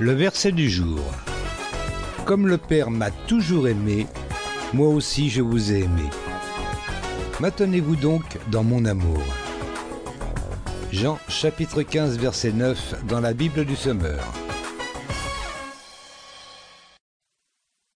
Le verset du jour. Comme le Père m'a toujours aimé, moi aussi je vous ai aimé. Maintenez-vous donc dans mon amour. Jean chapitre 15 verset 9 dans la Bible du Semeur.